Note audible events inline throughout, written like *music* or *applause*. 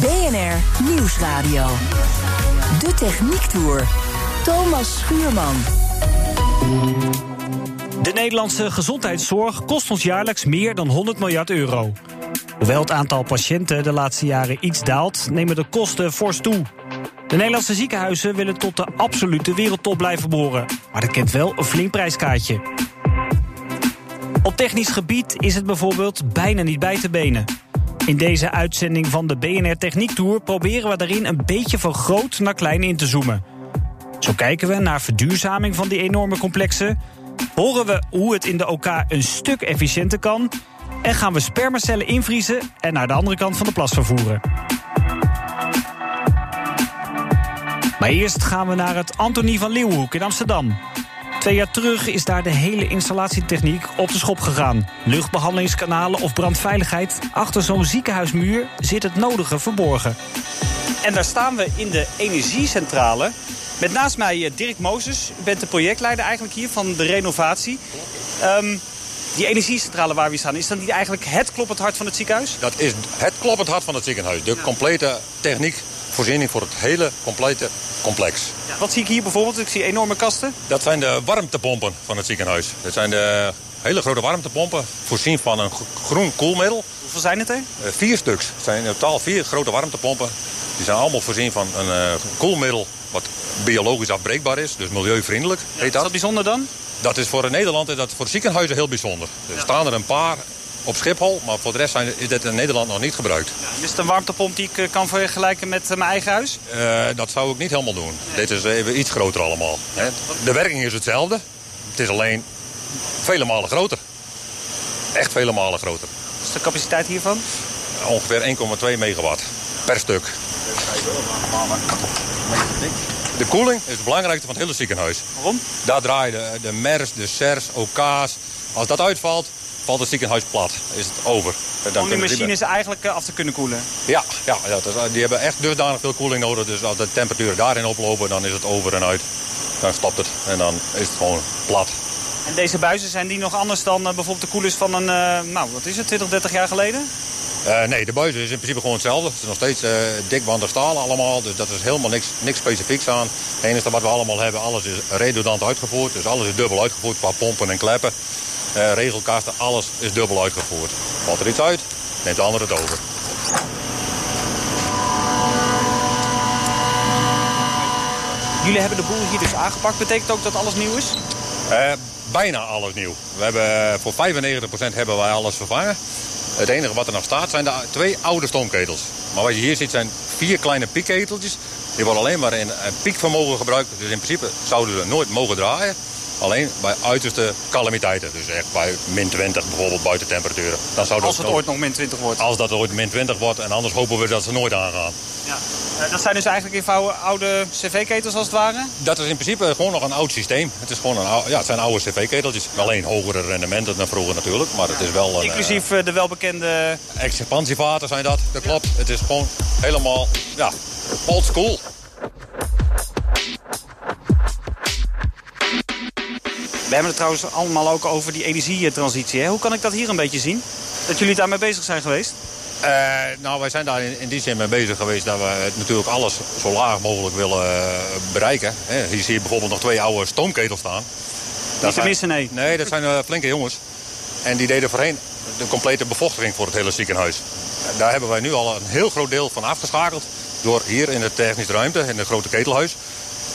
BNR Nieuwsradio. De Techniek Tour. Thomas Schuurman. De Nederlandse gezondheidszorg kost ons jaarlijks meer dan 100 miljard euro. Hoewel het aantal patiënten de laatste jaren iets daalt, nemen de kosten fors toe. De Nederlandse ziekenhuizen willen tot de absolute wereldtop blijven behoren. Maar dat kent wel een flink prijskaartje. Op technisch gebied is het bijvoorbeeld bijna niet bij te benen. In deze uitzending van de BNR Techniek Tour proberen we daarin een beetje van groot naar klein in te zoomen. Zo kijken we naar verduurzaming van die enorme complexen. Horen we hoe het in de OK een stuk efficiënter kan. En gaan we spermacellen invriezen en naar de andere kant van de plas vervoeren. Maar eerst gaan we naar het Antonie van Leeuwenhoek in Amsterdam. Twee jaar terug is daar de hele installatietechniek op de schop gegaan. Luchtbehandelingskanalen of brandveiligheid. Achter zo'n ziekenhuismuur zit het nodige verborgen. En daar staan we in de energiecentrale. Met naast mij eh, Dirk Mozes. U bent de projectleider eigenlijk hier van de renovatie. Um, die energiecentrale waar we staan, is dat niet eigenlijk het kloppend hart van het ziekenhuis? Dat is het kloppend hart van het ziekenhuis. De complete techniek, voorziening voor het hele complete complex. Ja, wat zie ik hier bijvoorbeeld? Ik zie enorme kasten. Dat zijn de warmtepompen van het ziekenhuis. Dat zijn de hele grote warmtepompen, voorzien van een groen koelmiddel. Hoeveel zijn het er? Uh, vier stuks. Het zijn in totaal vier grote warmtepompen. Die zijn allemaal voorzien van een uh, koelmiddel wat biologisch afbreekbaar is, dus milieuvriendelijk. Ja, heet dat. Is dat bijzonder dan? Dat is voor Nederland en dat voor ziekenhuizen heel bijzonder. Er staan er een paar op Schiphol, maar voor de rest zijn, is dit in Nederland nog niet gebruikt. Is het een warmtepomp die ik eh, kan vergelijken met mijn eigen huis? Uh, dat zou ik niet helemaal doen. Dit is even iets groter allemaal. Hè. De werking is hetzelfde. Het is alleen vele malen groter. Echt vele malen groter. Wat is de capaciteit hiervan? Ongeveer 1,2 megawatt per stuk. De koeling is het belangrijkste van het hele ziekenhuis. Waarom? Daar draaien de, de MERS, de SERS, OK's. Als dat uitvalt, valt het ziekenhuis plat. Is het over. Dan Om die machines eigenlijk af te kunnen koelen? Ja, ja, ja die hebben echt dusdanig veel koeling nodig. Dus als de temperaturen daarin oplopen, dan is het over en uit. Dan stopt het en dan is het gewoon plat. En deze buizen, zijn die nog anders dan uh, bijvoorbeeld de koelers van een, uh, nou wat is het, 20, 30 jaar geleden? Uh, nee, de buizen is in principe gewoon hetzelfde. Het is nog steeds uh, dikwandig staal allemaal. Dus dat is helemaal niks, niks specifieks aan. Het enige wat we allemaal hebben, alles is redundant uitgevoerd. Dus alles is dubbel uitgevoerd qua pompen en kleppen. Uh, regelkasten, alles is dubbel uitgevoerd. Valt er iets uit, neemt de ander het over. Jullie hebben de boel hier dus aangepakt. Betekent ook dat alles nieuw is? bijna alles nieuw. We hebben, voor 95% hebben wij alles vervangen. Het enige wat er nog staat zijn de twee oude stoomketels. Maar wat je hier ziet zijn vier kleine piekketeltjes. Die worden alleen maar in piekvermogen gebruikt. Dus in principe zouden ze nooit mogen draaien. Alleen bij uiterste calamiteiten. Dus echt bij min 20 bijvoorbeeld buiten temperaturen. Dan zou als het ooit nog min 20 wordt? Als dat ooit min 20 wordt. En anders hopen we dat ze nooit aangaan. Ja. Uh, dat zijn dus eigenlijk eenvoudige oude cv-ketels als het ware? Dat is in principe gewoon nog een oud systeem. Het, is gewoon een, ja, het zijn oude cv-keteltjes. Alleen hogere rendementen dan vroeger natuurlijk. Maar het is wel een, Inclusief uh, de welbekende... Expansievaten zijn dat, dat klopt. Het is gewoon helemaal ja, old school. We hebben het trouwens allemaal ook over die energietransitie. Hè? Hoe kan ik dat hier een beetje zien? Dat jullie daarmee bezig zijn geweest? Uh, nou, wij zijn daar in, in, die zin mee bezig geweest dat we natuurlijk alles zo laag mogelijk willen uh, bereiken. He, hier zie je bijvoorbeeld nog twee oude stoomketels staan. Niet te missen, nee. Nee, dat zijn uh, flinke jongens. En die deden voorheen de complete bevochtiging voor het hele ziekenhuis. Daar hebben wij nu al een heel groot deel van afgeschakeld. Door hier in de technische ruimte, in het grote ketelhuis,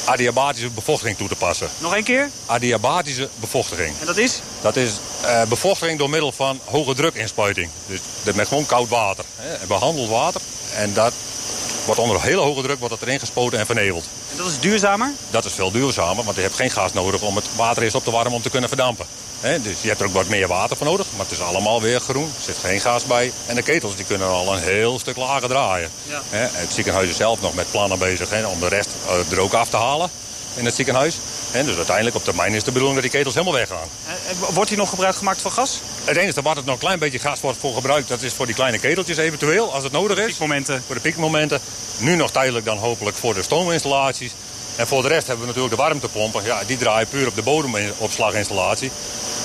adiabatische bevochtiging toe te passen. Nog een keer? Adiabatische bevochtiging. En dat is? Dat is uh, bevochtiging door middel van hoge drukinspuiting. Dus met gewoon koud water. Hè, behandeld water. En dat wordt onder hele hoge druk wordt dat erin gespoten en verneveld. En dat is duurzamer? Dat is veel duurzamer, want je hebt geen gas nodig om het water eerst op te warmen om te kunnen verdampen. Dus je hebt er ook wat meer water voor nodig, maar het is allemaal weer groen. Er zit geen gas bij. En de ketels die kunnen al een heel stuk lager draaien. Ja. Het ziekenhuis is zelf nog met plannen bezig om de rest eh, er ook af te halen in het ziekenhuis. Dus uiteindelijk op termijn is de bedoeling dat die ketels helemaal weggaan. Eh, Wordt hier nog gebruik gemaakt van gas? Het enige waar het nog een klein beetje gas wordt voor gebruikt... dat is voor die kleine keteltjes eventueel, als het nodig is. Piekmomenten. Voor de piekmomenten. Nu nog tijdelijk dan hopelijk voor de stoominstallaties. En voor de rest hebben we natuurlijk de warmtepompen. Ja, die draaien puur op de bodemopslaginstallatie.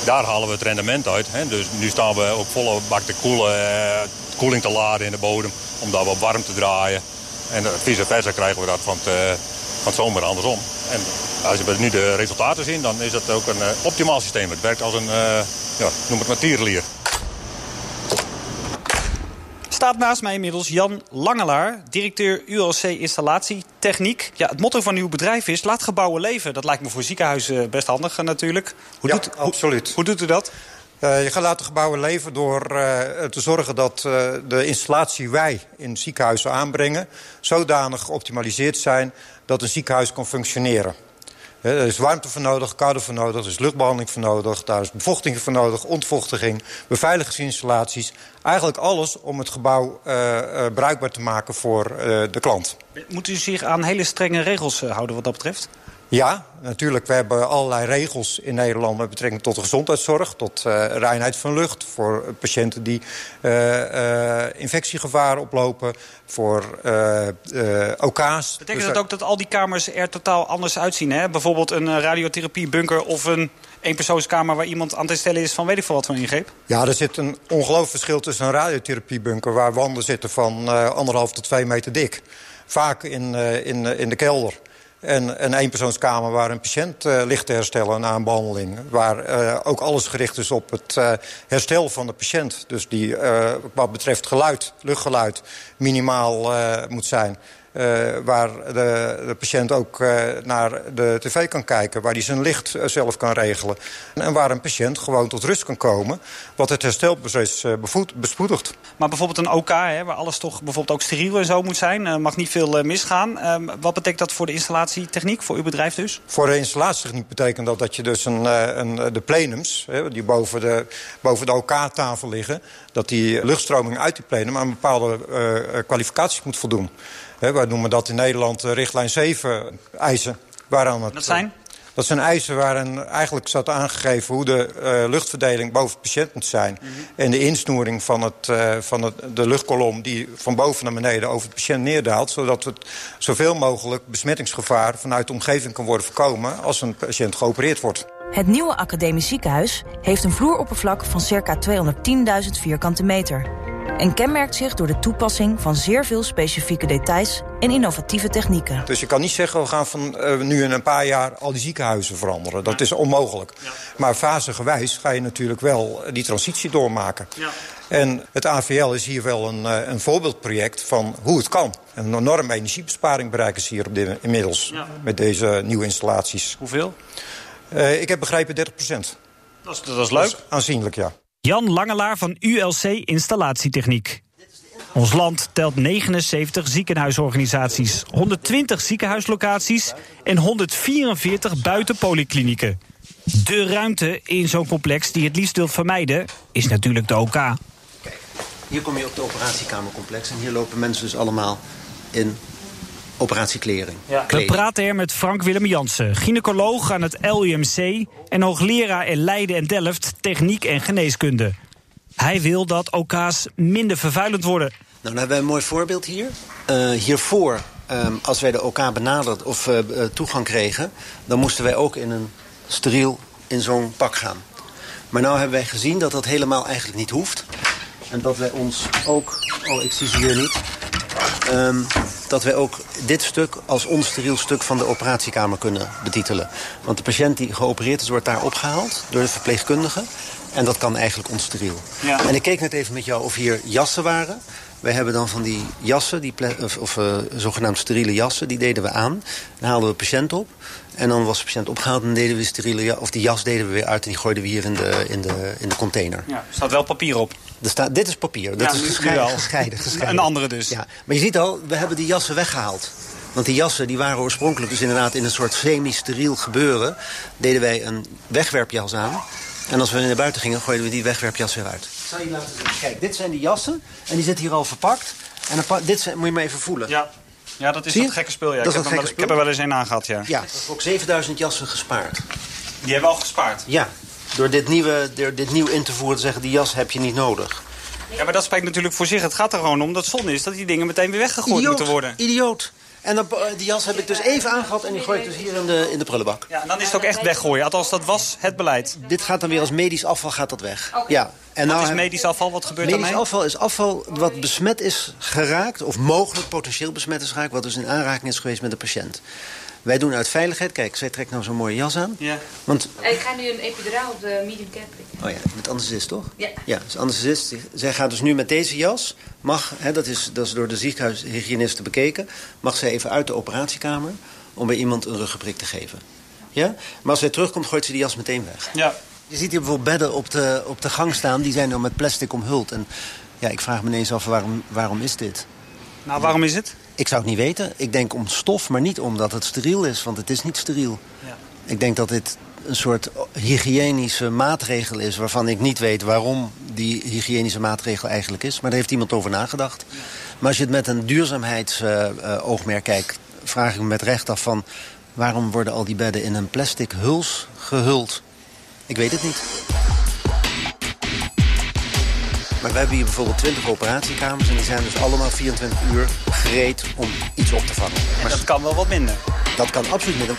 Daar halen we het rendement uit. Hè. Dus nu staan we ook volle bak te koelen, eh, koeling te laden in de bodem... om daar wat warm te draaien. En eh, vice versa krijgen we dat van het, eh, van zomer andersom. En als we nu de resultaten zien, dan is dat ook een optimaal systeem. Het werkt als een, ja, noem het maar tierenlier. Staat naast mij inmiddels Jan Langelaar, directeur ULC Installatie Techniek. Ja, het motto van uw bedrijf is laat gebouwen leven. Dat lijkt me voor ziekenhuizen best handig eh, natuurlijk. Hoe, Ja, doet, absoluut. Hoe, doet u dat? Eh, je gaat laten gebouwen leven door eh, te zorgen dat eh, de installatie wij in ziekenhuizen aanbrengen... zodanig geoptimaliseerd zijn dat een ziekenhuis kan functioneren. Er is warmte voor nodig, koude voor nodig, er is luchtbehandeling voor nodig... daar is bevochting voor nodig, ontvochtiging, beveiligingsinstallaties. Eigenlijk alles om het gebouw eh, eh, bruikbaar te maken voor eh, de klant. Moet u zich aan hele strenge regels houden wat dat betreft? Ja, natuurlijk. We hebben allerlei regels in Nederland met betrekking tot de gezondheidszorg, tot eh, reinheid van lucht, voor patiënten die eh, infectiegevaar oplopen, voor OK's. Betekent Dus dat ook dat al die kamers er totaal anders uitzien? Hè? Bijvoorbeeld een radiotherapiebunker of een eenpersoonskamer waar iemand aan het herstellen is van weet ik veel wat voor ingreep? Ja, er zit een ongelooflijk verschil tussen een radiotherapiebunker... waar wanden zitten van anderhalf tot twee meter dik. Vaak in, in, in de kelder. En een eenpersoonskamer waar een patiënt eh, ligt te herstellen na een behandeling. Waar eh, ook alles gericht is op het eh, herstel van de patiënt. Dus die wat betreft geluid, luchtgeluid, minimaal moet zijn. Eh, waar de, de patiënt ook eh, naar de tv kan kijken... waar hij zijn licht eh, zelf kan regelen. En waar een patiënt gewoon tot rust kan komen... wat het herstelproces bespoedigt. Maar bijvoorbeeld een OK, hè, waar alles toch bijvoorbeeld ook steriel en zo moet zijn. Mag niet veel misgaan. Ehm, wat betekent dat voor de installatietechniek, voor uw bedrijf dus? Voor de installatietechniek betekent dat dat je dus een, een, de plenums... Hè, die boven de, boven de OK-tafel liggen... dat die luchtstroming uit die plenum aan bepaalde kwalificaties moet voldoen. Hè, wij noemen dat in Nederland eh, richtlijn 7 eisen. Waaraan het, Dat zijn? Dat zijn eisen waarin eigenlijk staat aangegeven hoe de eh, luchtverdeling boven de patiënt moet zijn. En de insnoering van, het, eh, van het, de luchtkolom die van boven naar beneden over de patiënt neerdaalt. Zodat het zoveel mogelijk besmettingsgevaar vanuit de omgeving kan worden voorkomen als een patiënt geopereerd wordt. Het nieuwe academisch ziekenhuis heeft een vloeroppervlak van circa 210.000 vierkante meter. En kenmerkt zich door de toepassing van zeer veel specifieke details en innovatieve technieken. Dus je kan niet zeggen, we gaan van eh, nu in een paar jaar al die ziekenhuizen veranderen. Dat is onmogelijk. Maar fasegewijs ga je natuurlijk wel die transitie doormaken. En het AVL is hier wel een, eh, een voorbeeldproject van hoe het kan. En een enorme energiebesparing bereiken ze hier op dit, inmiddels met deze nieuwe installaties. Hoeveel? Eh, ik heb begrepen 30 procent. Dat is, dat is leuk. Aanzienlijk, ja. Jan Langelaar van ULC Installatietechniek. Ons land telt 79 ziekenhuisorganisaties, 120 ziekenhuislocaties en 144 buitenpolyklinieken. De ruimte in zo'n complex die het liefst wilt vermijden is natuurlijk de OK. Hier kom je op de operatiekamercomplex en hier lopen mensen dus allemaal in operatiekleding. We Kleding. praten er met Frank Willem Jansen, gynaecoloog aan het LUMC en hoogleraar in Leiden en Delft techniek en geneeskunde. Hij wil dat OK's minder vervuilend worden. Nou, dan hebben we een mooi voorbeeld hier. Eh, hiervoor, ehm, als wij de OK benaderd of eh, eh, toegang kregen... dan moesten wij ook in een steriel in zo'n pak gaan. Maar nu hebben wij gezien dat dat helemaal eigenlijk niet hoeft. En dat wij ons ook... Oh, ik zie ze hier niet. Ehm, dat wij ook dit stuk als onsteriel stuk van de operatiekamer kunnen betitelen. Want de patiënt die geopereerd is, wordt daar opgehaald door de verpleegkundige. En dat kan eigenlijk onsteriel. Ja. En ik keek net even met jou of hier jassen waren. Wij hebben dan van die jassen, die of, of eh, zogenaamd steriele jassen, die deden we aan. Dan haalden we de patiënt op. En dan was de patiënt opgehaald en deden we steriele of die jas deden we weer uit en die gooiden we hier in de, in de, in de container. Ja, er staat wel papier op. Er staat, dit is papier. Dat Ja, is gescheiden, gescheiden. *laughs* Een andere dus. Ja, maar je ziet al, we hebben die jassen weggehaald. Want die jassen die waren oorspronkelijk dus inderdaad in een soort semi-steriel gebeuren. Deden wij een wegwerpjas aan. En als we naar buiten gingen, gooiden we die wegwerpjas weer uit. Ik zal je laten zien. Kijk, dit zijn die jassen. En die zitten hier al verpakt. En dit zijn, moet je maar even voelen. Ja. Ja, dat is dat gekke spul. Ja. Dat ik, heb wel- ik heb er wel eens een aangehad, ja. Ja, we hebben ook 7000 jassen gespaard. Die hebben we al gespaard. Ja, door dit, nieuwe, door dit nieuw in te voeren te zeggen... die jas heb je niet nodig. Ja, maar dat spreekt natuurlijk voor zich. Het gaat er gewoon om dat zonde is dat die dingen meteen weer weggegooid moeten worden. Idioot. En dan, eh, die jas heb ik dus even aangehad en die gooi ik dus hier in de, in de prullenbak. Ja, en dan is het ook echt weggooien. Althans, dat was het beleid. Dit gaat dan weer als medisch afval gaat dat weg. Ja. En Wat is heb- medisch afval? Wat gebeurt Medisch daarmee? afval is afval wat besmet is geraakt... of mogelijk potentieel besmet is geraakt... wat dus in aanraking is geweest met de patiënt. Wij doen uit veiligheid... Kijk, zij trekt nou zo'n mooie jas aan. Ja. Want, Ik ga nu een epiduraal op de medium cap prikken. oh ja, met anesthesist, toch? Ja. Ja, dus anesthesist. Zij gaat dus nu met deze jas... mag, hè, dat, is, dat is door de ziekenhuishygiëniste bekeken... mag zij even uit de operatiekamer... om bij iemand een ruggenprik te geven. Ja? Maar als zij terugkomt, gooit ze die jas meteen weg. Ja. Je ziet hier bijvoorbeeld bedden op de, op de gang staan. Die zijn dan met plastic omhuld. En ja, ik vraag me ineens af, waarom, waarom is dit? Nou, waarom is het? Ik zou het niet weten. Ik denk om stof, maar niet omdat het steriel is. Want het is niet steriel. Ja. Ik denk dat dit een soort hygiënische maatregel is... waarvan ik niet weet waarom die hygiënische maatregel eigenlijk is. Maar daar heeft iemand over nagedacht. Maar als je het met een duurzaamheidsoogmerk kijkt... vraag ik me met recht af van... waarom worden al die bedden in een plastic huls gehuld? Ik weet het niet. Maar we hebben hier bijvoorbeeld 20 operatiekamers... en die zijn dus allemaal 24 uur gereed om iets op te vangen. En Maar dat kan wel wat minder. dat kan absoluut met een...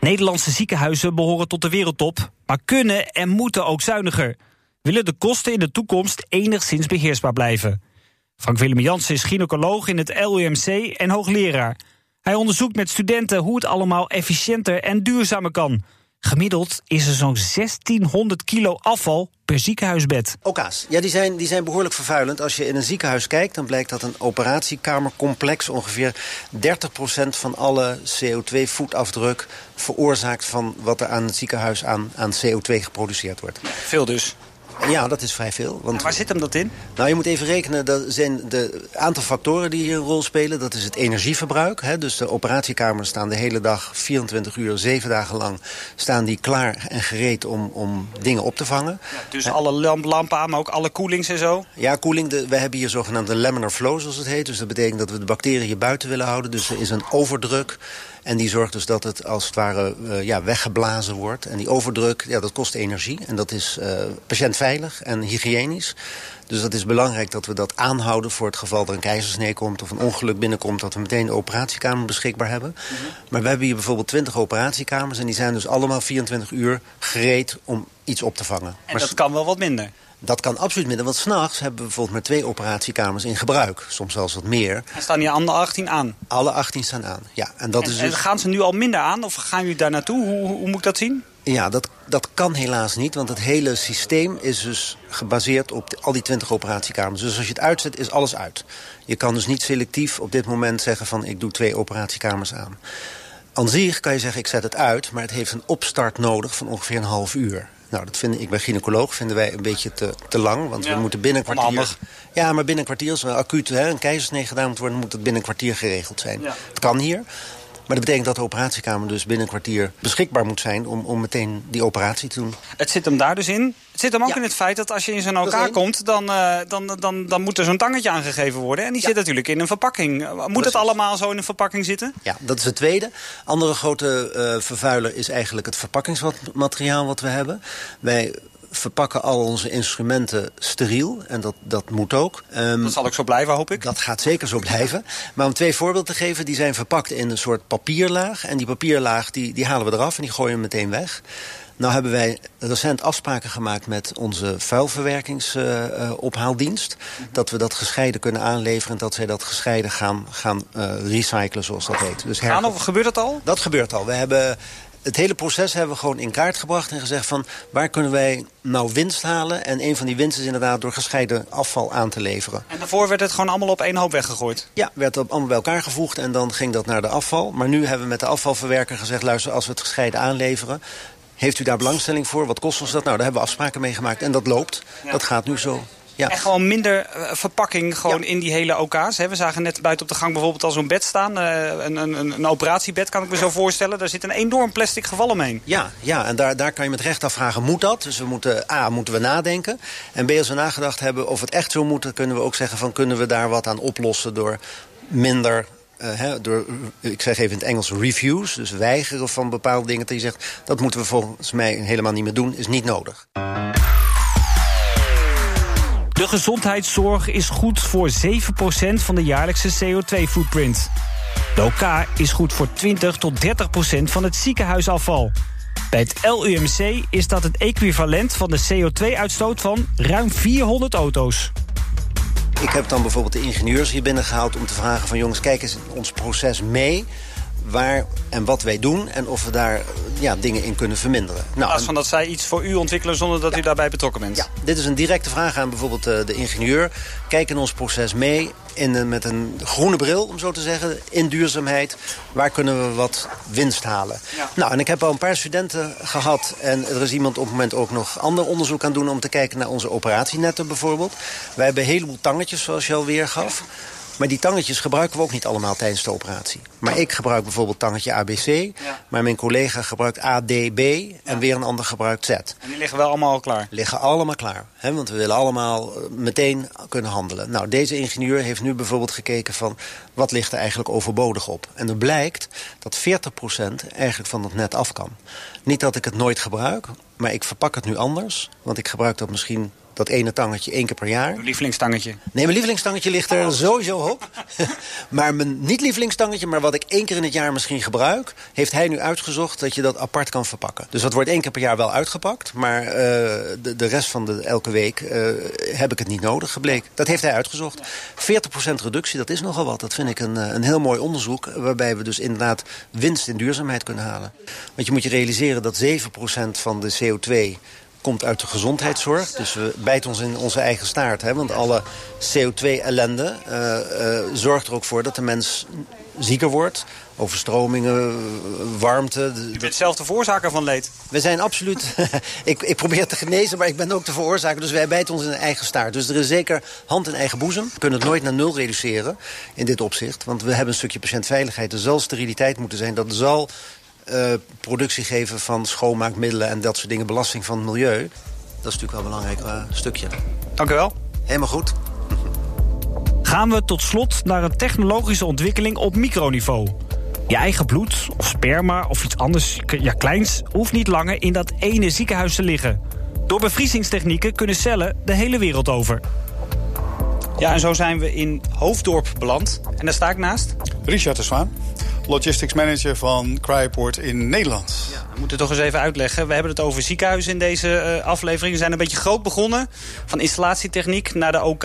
Nederlandse ziekenhuizen behoren tot de wereldtop, maar kunnen en moeten ook zuiniger. Willen de kosten in de toekomst enigszins beheersbaar blijven. Frank Willem Jansen is gynaecoloog in het LUMC en hoogleraar. Hij onderzoekt met studenten hoe het allemaal efficiënter en duurzamer kan. Gemiddeld is er zo'n 1600 kilo afval per ziekenhuisbed. OK's, ja, die zijn, die zijn behoorlijk vervuilend. Als je in een ziekenhuis kijkt, dan blijkt dat een operatiekamercomplex... ongeveer 30% van alle CO2-voetafdruk veroorzaakt... van wat er aan het ziekenhuis aan, aan CO2 geproduceerd wordt. Veel dus. Ja, dat is vrij veel. Want Waar zit hem dat in? Nou, je moet even rekenen, dat zijn de aantal factoren die hier een rol spelen. Dat is het energieverbruik. Hè? Dus de operatiekamers staan de hele dag, 24 uur, 7 dagen lang... staan die klaar en gereed om, om dingen op te vangen. Dus alle lamp, lampen aan, maar ook alle koelings en zo. Ja, koeling, we hebben hier zogenaamde laminar flow, zoals het heet. Dus dat betekent dat we de bacteriën hier buiten willen houden. Dus er is een overdruk. En die zorgt dus dat het als het ware eh, ja, weggeblazen wordt. En die overdruk, ja, dat kost energie. En dat is eh, patiëntveilig en hygiënisch. Dus dat is belangrijk dat we dat aanhouden voor het geval er een keizersnee komt... of een ongeluk binnenkomt, dat we meteen de operatiekamer beschikbaar hebben. Maar we hebben hier bijvoorbeeld 20 operatiekamers... en die zijn dus allemaal 24 uur gereed om iets op te vangen. En Maar dat kan wel wat minder. Dat kan absoluut minder, want s'nachts hebben we bijvoorbeeld maar twee operatiekamers in gebruik. Soms zelfs wat meer. Er staan hier aan de 18 aan. Alle 18 staan aan. Ja, en dat En, is en dus, gaan ze nu al minder aan of gaan jullie daar naartoe? Hoe, hoe, hoe moet ik dat zien? ja dat, dat kan helaas niet, want het hele systeem is dus gebaseerd op de- al die 20 operatiekamers. Dus als je het uitzet, is alles uit. Je kan dus niet selectief op dit moment zeggen van ik doe twee operatiekamers aan. Aan zich kan je zeggen ik zet het uit, maar het heeft een opstart nodig van ongeveer een half uur. Nou, dat vind ik bij gynaecoloog vinden wij een beetje te, te lang. Want Ja, we moeten binnen een kwartier... onhandig. Ja, maar binnen een kwartier, als er acuut hè, een keizersnee gedaan moet worden... moet dat binnen een kwartier geregeld zijn. Ja. Het kan hier. Maar dat betekent dat de operatiekamer dus binnen een kwartier beschikbaar moet zijn... om, om meteen die operatie te doen. Het zit hem daar dus in. Het zit hem ook Ja. in het feit dat als je in zo'n elkaar komt... Dan, eh, dan, dan, dan moet er zo'n tangetje aangegeven worden. En die zit natuurlijk in een verpakking. Eh, Moet het Precies. allemaal zo in een verpakking zitten? Ja, dat is het tweede. Andere grote eh, vervuiler is eigenlijk het verpakkingsmateriaal wat we hebben. Wij verpakken al onze instrumenten steriel. En dat, dat moet ook. Ehm, Dat zal ook zo blijven, hoop ik. Dat gaat zeker zo blijven. Maar om twee voorbeelden te geven, die zijn verpakt in een soort papierlaag. En die papierlaag die, die halen we eraf en die gooien we meteen weg. Nou hebben wij recent afspraken gemaakt met onze vuilverwerkingsophaaldienst. dat we dat gescheiden kunnen aanleveren en dat zij dat gescheiden gaan, gaan eh, recyclen, zoals dat heet. Dus Gaan of gebeurt dat al? dat gebeurt al. We hebben het hele proces hebben we gewoon in kaart gebracht en gezegd van waar kunnen wij nou winst halen? En een van die winsten is inderdaad door gescheiden afval aan te leveren. En daarvoor werd het gewoon allemaal op één hoop weggegooid. Ja, werd op allemaal bij elkaar gevoegd en dan ging dat naar de afval. Maar nu hebben we met de afvalverwerker gezegd... luister, als we het gescheiden aanleveren... heeft u daar belangstelling voor? Wat kost ons dat? Nou, daar hebben we afspraken mee gemaakt en dat loopt. Dat gaat nu zo. Ja. En gewoon minder eh, verpakking gewoon in die hele OK's. Hè. We zagen net buiten op de gang bijvoorbeeld al zo'n bed staan. eh, een, een, een, operatiebed kan ik me zo voorstellen. Daar zit een enorm plastic geval omheen. Ja, ja en daar, daar kan je met recht afvragen, moet dat? Dus we moeten, A, moeten we nadenken. En B, als we nagedacht hebben of het echt zo moet... dan kunnen we ook zeggen van, kunnen we daar wat aan oplossen... door minder eh, door, ik zeg even in het Engels, reviews. Dus weigeren van bepaalde dingen. Dat je zegt, dat moeten we volgens mij helemaal niet meer doen. Is niet nodig. De gezondheidszorg is goed voor 7% van de jaarlijkse CO2-footprint. De OK is goed voor 20 tot 30% van het ziekenhuisafval. Bij het LUMC is dat het equivalent van de CO2-uitstoot van ruim 400 auto's. Ik heb dan bijvoorbeeld de ingenieurs hier binnengehaald om te vragen van... jongens, kijk eens ons proces mee waar en wat wij doen... en of we daar ja, dingen in kunnen verminderen. In Nou, plaats van dat zij iets voor u ontwikkelen zonder dat u daarbij betrokken bent. Ja, dit is een directe vraag aan bijvoorbeeld eh, de ingenieur. Kijk in ons proces mee in, een- met een groene bril, om zo te zeggen, in duurzaamheid. Waar kunnen we wat winst halen? Nou, en ik heb al een paar studenten gehad. En er is iemand op het moment ook nog ander onderzoek aan doen... om te kijken naar onze operatienetten bijvoorbeeld. Wij hebben een heleboel tangetjes, zoals je al weergaf. Maar die tangetjes gebruiken we ook niet allemaal tijdens de operatie. Maar ik gebruik bijvoorbeeld tangetje ABC. Maar mijn collega gebruikt ADB. En weer een ander gebruikt Z. En die liggen wel allemaal al klaar. Liggen allemaal klaar. Hè? Want we willen allemaal eh, meteen kunnen handelen. Nou, deze ingenieur heeft nu bijvoorbeeld gekeken van... wat ligt er eigenlijk overbodig op? En er blijkt dat 40% eigenlijk van dat net af kan. Niet dat ik het nooit gebruik, maar ik verpak het nu anders. Want ik gebruik dat misschien dat ene tangetje één keer per jaar. Uw lievelingstangetje. Nee, mijn lievelingstangetje ligt er sowieso op. *laughs* maar mijn niet-lievelingstangetje, maar wat ik één keer in het jaar misschien gebruik... heeft hij nu uitgezocht dat je dat apart kan verpakken. Dus dat wordt één keer per jaar wel uitgepakt. Maar eh, de, de rest van de elke week eh, heb ik het niet nodig gebleken. Dat heeft hij uitgezocht. 40% reductie, dat is nogal wat. Dat vind ik een, eh, een heel mooi onderzoek... waarbij we dus inderdaad winst in duurzaamheid kunnen halen. Want je moet je realiseren dat 7% van de CO2 komt uit de gezondheidszorg. Dus we bijten ons in onze eigen staart. Hè? Want alle CO2-ellende eh, eh, zorgt er ook voor dat de mens zieker wordt. Overstromingen, warmte. U bent zelf de veroorzaker van leed. We zijn absoluut... *laughs* ik, ik probeer te genezen, maar ik ben ook de veroorzaker. Dus wij bijten ons in de eigen staart. Dus er is zeker hand in eigen boezem. We kunnen het nooit naar nul reduceren in dit opzicht. Want we hebben een stukje patiëntveiligheid. Er zal steriliteit moeten zijn. Dat zal eh, productie geven van schoonmaakmiddelen... en dat soort dingen, belasting van het milieu. Dat is natuurlijk wel een belangrijk eh, stukje. Dank u wel. Helemaal goed. *laughs* Gaan we tot slot naar een technologische ontwikkeling op microniveau. Je eigen bloed of sperma of iets anders ja, kleins hoeft niet langer in dat ene ziekenhuis te liggen. Door bevriezingstechnieken kunnen cellen de hele wereld over. Ja, en zo zijn we in Hoofddorp beland. En daar sta ik naast. Richard de Zwaan, logistics manager van Cryoport in Nederland. We moeten toch eens even uitleggen. We hebben het over ziekenhuizen in deze eh, aflevering. We zijn een beetje groot begonnen. Van installatietechniek naar de OK.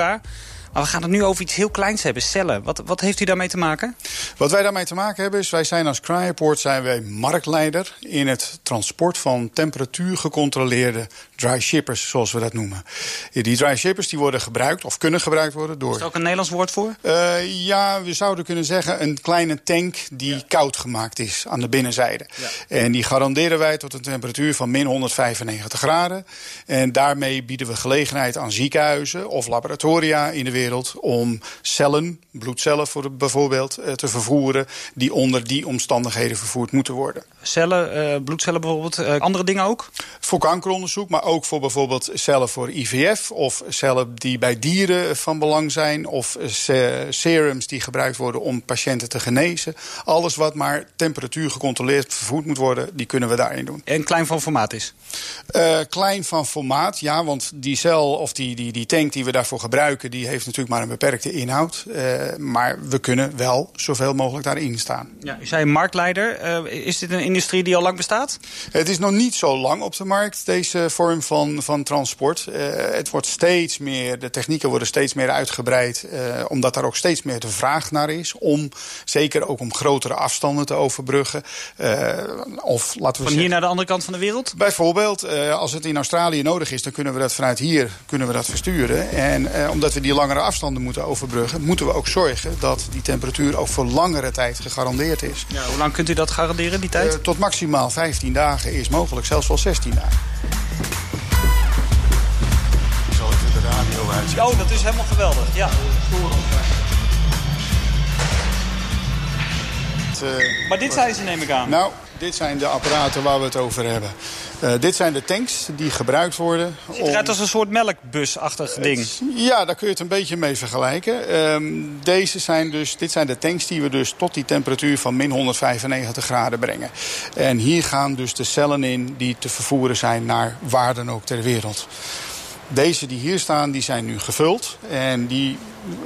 Maar we gaan het nu over iets heel kleins hebben, cellen. Wat, wat heeft u daarmee te maken? Wat wij daarmee te maken hebben is, wij zijn als Cryoport zijn wij marktleider in het transport van temperatuurgecontroleerde dry shippers, zoals we dat noemen. Die dry shippers die worden gebruikt of kunnen gebruikt worden door. Is er ook een Nederlands woord voor? Uh, ja, we zouden kunnen zeggen een kleine tank die ja. koud gemaakt is aan de binnenzijde. Ja. En die garanderen wij tot een temperatuur van min 195 graden. En daarmee bieden we gelegenheid aan ziekenhuizen of laboratoria in de wereld om cellen, bloedcellen voor bijvoorbeeld, uh, te vervoeren die onder die omstandigheden vervoerd moeten worden. Cellen, uh, bloedcellen bijvoorbeeld, andere dingen ook? Voor kankeronderzoek, maar ook voor bijvoorbeeld cellen voor IVF of cellen die bij dieren van belang zijn of serums die gebruikt worden om patiënten te genezen. Alles wat maar temperatuur gecontroleerd vervoerd moet worden, die kunnen we daarin doen. En klein van formaat is? Uh, klein van formaat, ja, want die cel of die, die, die tank die we daarvoor gebruiken, die heeft natuurlijk maar een beperkte inhoud. Maar we kunnen wel zoveel mogelijk daarin staan. Ja, u zei marktleider. Is dit een industrie die al lang bestaat? Het is nog niet zo lang op de markt, deze vorm van, van transport. het wordt steeds meer, de technieken worden steeds meer uitgebreid, omdat daar ook steeds meer de vraag naar is. Om zeker ook om grotere afstanden te overbruggen. of, laten we van zeggen, hier naar de andere kant van de wereld? Bijvoorbeeld, als het in Australië nodig is, dan kunnen we dat vanuit hier kunnen we dat versturen. En omdat we die langere afstanden moeten overbruggen, moeten we ook zorgen dat die temperatuur ook voor langere tijd gegarandeerd is. Ja, hoe lang kunt u dat garanderen, die tijd? Uh, tot maximaal 15 dagen is mogelijk, zelfs wel 16 dagen. Ik zal even de radio uitziet. Oh, dat is helemaal geweldig. Ja. Eh, Maar dit zijn ze, neem ik aan. Nou, dit zijn de apparaten waar we het over hebben. Eh, dit zijn de tanks die gebruikt worden. Het ziet eruit als een soort melkbusachtig ding. Ja, daar kun je het een beetje mee vergelijken. Ehm, deze zijn dus, dit zijn de tanks die we dus tot die temperatuur van min 195 graden brengen. En hier gaan dus de cellen in die te vervoeren zijn naar waar dan ook ter wereld. Deze die hier staan, die zijn nu gevuld. En die,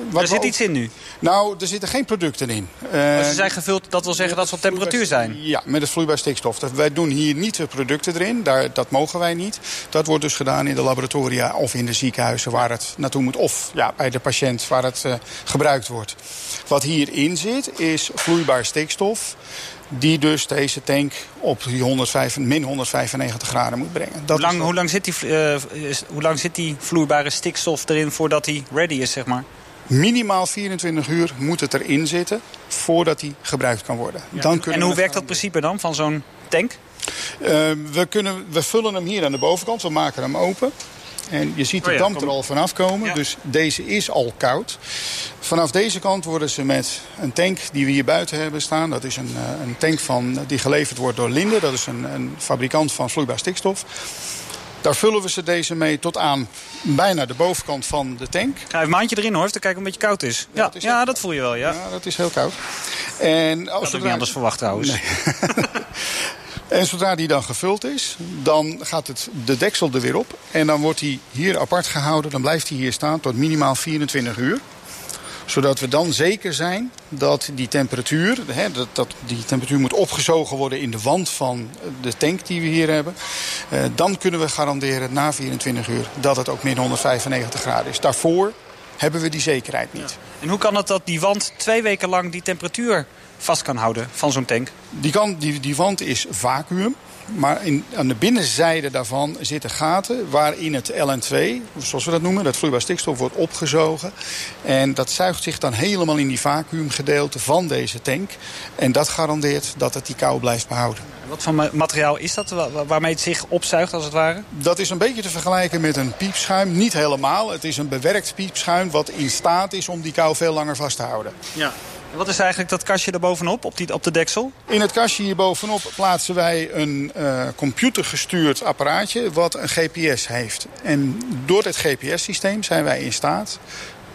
wat er zit ook- iets in nu. Nou, er zitten geen producten in. Maar Eh, ze zijn gevuld, dat wil zeggen dat ze op temperatuur zijn. ja, met het vloeibaar stikstof. Wij doen hier niet de producten erin, Daar, dat mogen wij niet. Dat wordt dus gedaan in de laboratoria of in de ziekenhuizen waar het naartoe moet. Of ja, bij de patiënt waar het eh, gebruikt wordt. Wat hierin zit is vloeibaar stikstof. Die dus deze tank op die 105, min 195 graden moet brengen. Dat Hoe lang, hoe, lang zit die, eh, is- hoe lang zit die vloeibare stikstof erin voordat die ready is, zeg maar? Minimaal 24 uur moet het erin zitten voordat die gebruikt kan worden. Dan kunnen en hoe werkt dat principe dan van zo'n tank? Eh, we, kunnen, we vullen hem hier aan de bovenkant. We maken hem open. En je ziet de Oh ja, damp er al vanaf komen. Ja. Dus deze is al koud. Vanaf deze kant worden ze met een tank die we hier buiten hebben staan. Dat is een, eh, een tank van, die geleverd wordt door Linde. Dat is een, een fabrikant van vloeibaar stikstof. Daar vullen we ze deze mee tot aan bijna de bovenkant van de tank. Ga even een maandje erin hoor, even te kijken of het een beetje koud is. Ja, is ja dat voel je wel, ja. Ja, dat is heel koud. En als Dat had ik niet anders verwacht trouwens. *laughs* En zodra die dan gevuld is, dan gaat het, de deksel er weer op. En dan wordt die hier apart gehouden. Dan blijft hij hier staan tot minimaal 24 uur. Zodat we dan zeker zijn dat die temperatuur... Hè, dat, dat die temperatuur moet opgezogen worden in de wand van de tank die we hier hebben. Eh, dan kunnen we garanderen na 24 uur dat het ook min 195 graden is. Daarvoor hebben we die zekerheid niet. En hoe kan het dat die wand twee weken lang die temperatuur vast kan houden van zo'n tank? Die, kan, die, die wand is vacuüm. Maar in, aan de binnenzijde daarvan zitten gaten waarin het LN2, zoals we dat noemen, dat vloeibaar stikstof, wordt opgezogen. En dat zuigt zich dan helemaal in die vacuümgedeelte van deze tank. En dat garandeert dat het die kou blijft behouden. Wat voor ma- materiaal is dat wa- wa- waarmee het zich opzuigt als het ware? Dat is een beetje te vergelijken met een piepschuim. Niet helemaal. Het is een bewerkt piepschuim wat in staat is om die kou veel langer vast te houden. Ja. Wat is eigenlijk dat kastje erbovenop, op, die, op de deksel? In het kastje hierbovenop plaatsen wij een eh, computergestuurd apparaatje wat een GPS heeft. En door dit GPS-systeem zijn wij in staat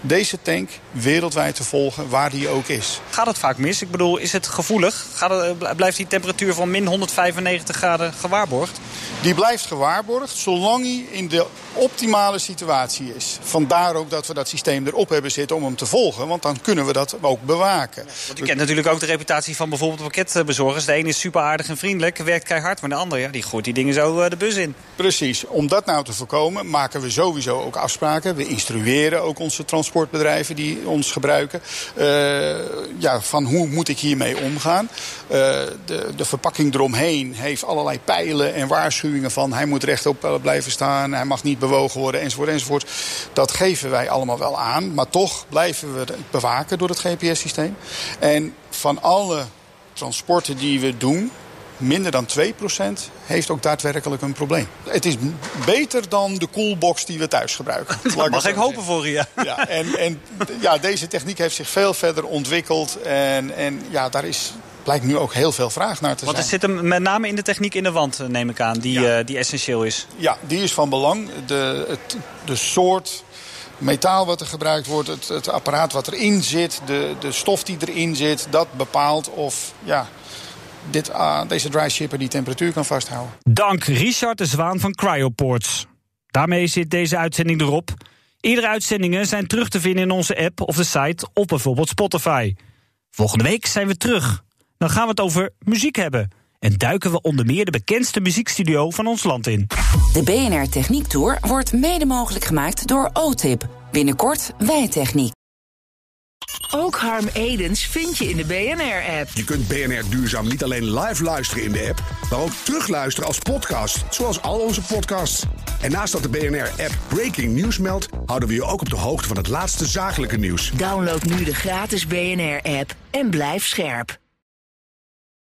deze tank wereldwijd te volgen waar die ook is. Gaat het vaak mis? Ik bedoel, is het gevoelig? Gaat het, blijft die temperatuur van min 195 graden gewaarborgd? Die blijft gewaarborgd zolang hij in de optimale situatie is. Vandaar ook dat we dat systeem erop hebben zitten om hem te volgen. Want dan kunnen we dat ook bewaken. Want u kent natuurlijk ook de reputatie van bijvoorbeeld pakketbezorgers. De ene is super aardig en vriendelijk, werkt keihard. Maar de andere, ja, die gooit die dingen zo eh, de bus in. Precies. Om dat nou te voorkomen maken we sowieso ook afspraken. We instrueren ook onze transportbedrijven die ons gebruiken. eh, ja, van hoe moet ik hiermee omgaan. Eh, de, de verpakking eromheen heeft allerlei pijlen en waarschuwingen van... hij moet rechtop blijven staan, hij mag niet bewogen worden enzovoort enzovoort. Dat geven wij allemaal wel aan. Maar toch blijven we het bewaken door het GPS-systeem. En van alle transporten die we doen minder dan 2% heeft ook daadwerkelijk een probleem. Het is beter dan de coolbox die we thuis gebruiken. *laughs* Dat mag ik hopen voor ja. Ja, en, en ja, deze techniek heeft zich veel verder ontwikkeld. En, en ja, daar is, blijkt nu ook heel veel vraag naar te Want zijn. het zit hem met name in de techniek in de wand, eh, neem ik aan, die, Ja. eh, die essentieel is. Ja, die is van belang. De, het, de soort metaal wat er gebruikt wordt, het, het apparaat wat erin zit, de, de stof die erin zit, dat bepaalt of ja, dit, ah, deze dry shipper die temperatuur kan vasthouden. Dank Richard de Zwaan van Cryoports. Daarmee zit deze uitzending erop. Iedere uitzendingen zijn terug te vinden in onze app of de site of bijvoorbeeld Spotify. Volgende week zijn we terug. Dan gaan we het over muziek hebben. En duiken we onder meer de bekendste muziekstudio van ons land in. De BNR Techniek Tour wordt mede mogelijk gemaakt door OTIP. Binnenkort Wijtechniek. Ook Harm Edens vind je in de BNR-app. Je kunt BNR Duurzaam niet alleen live luisteren in de app, maar ook terugluisteren als podcast, zoals al onze podcasts. En naast dat de BNR-app Breaking News meldt, houden we je ook op de hoogte van het laatste zakelijke nieuws. Download nu de gratis BNR-app en blijf scherp.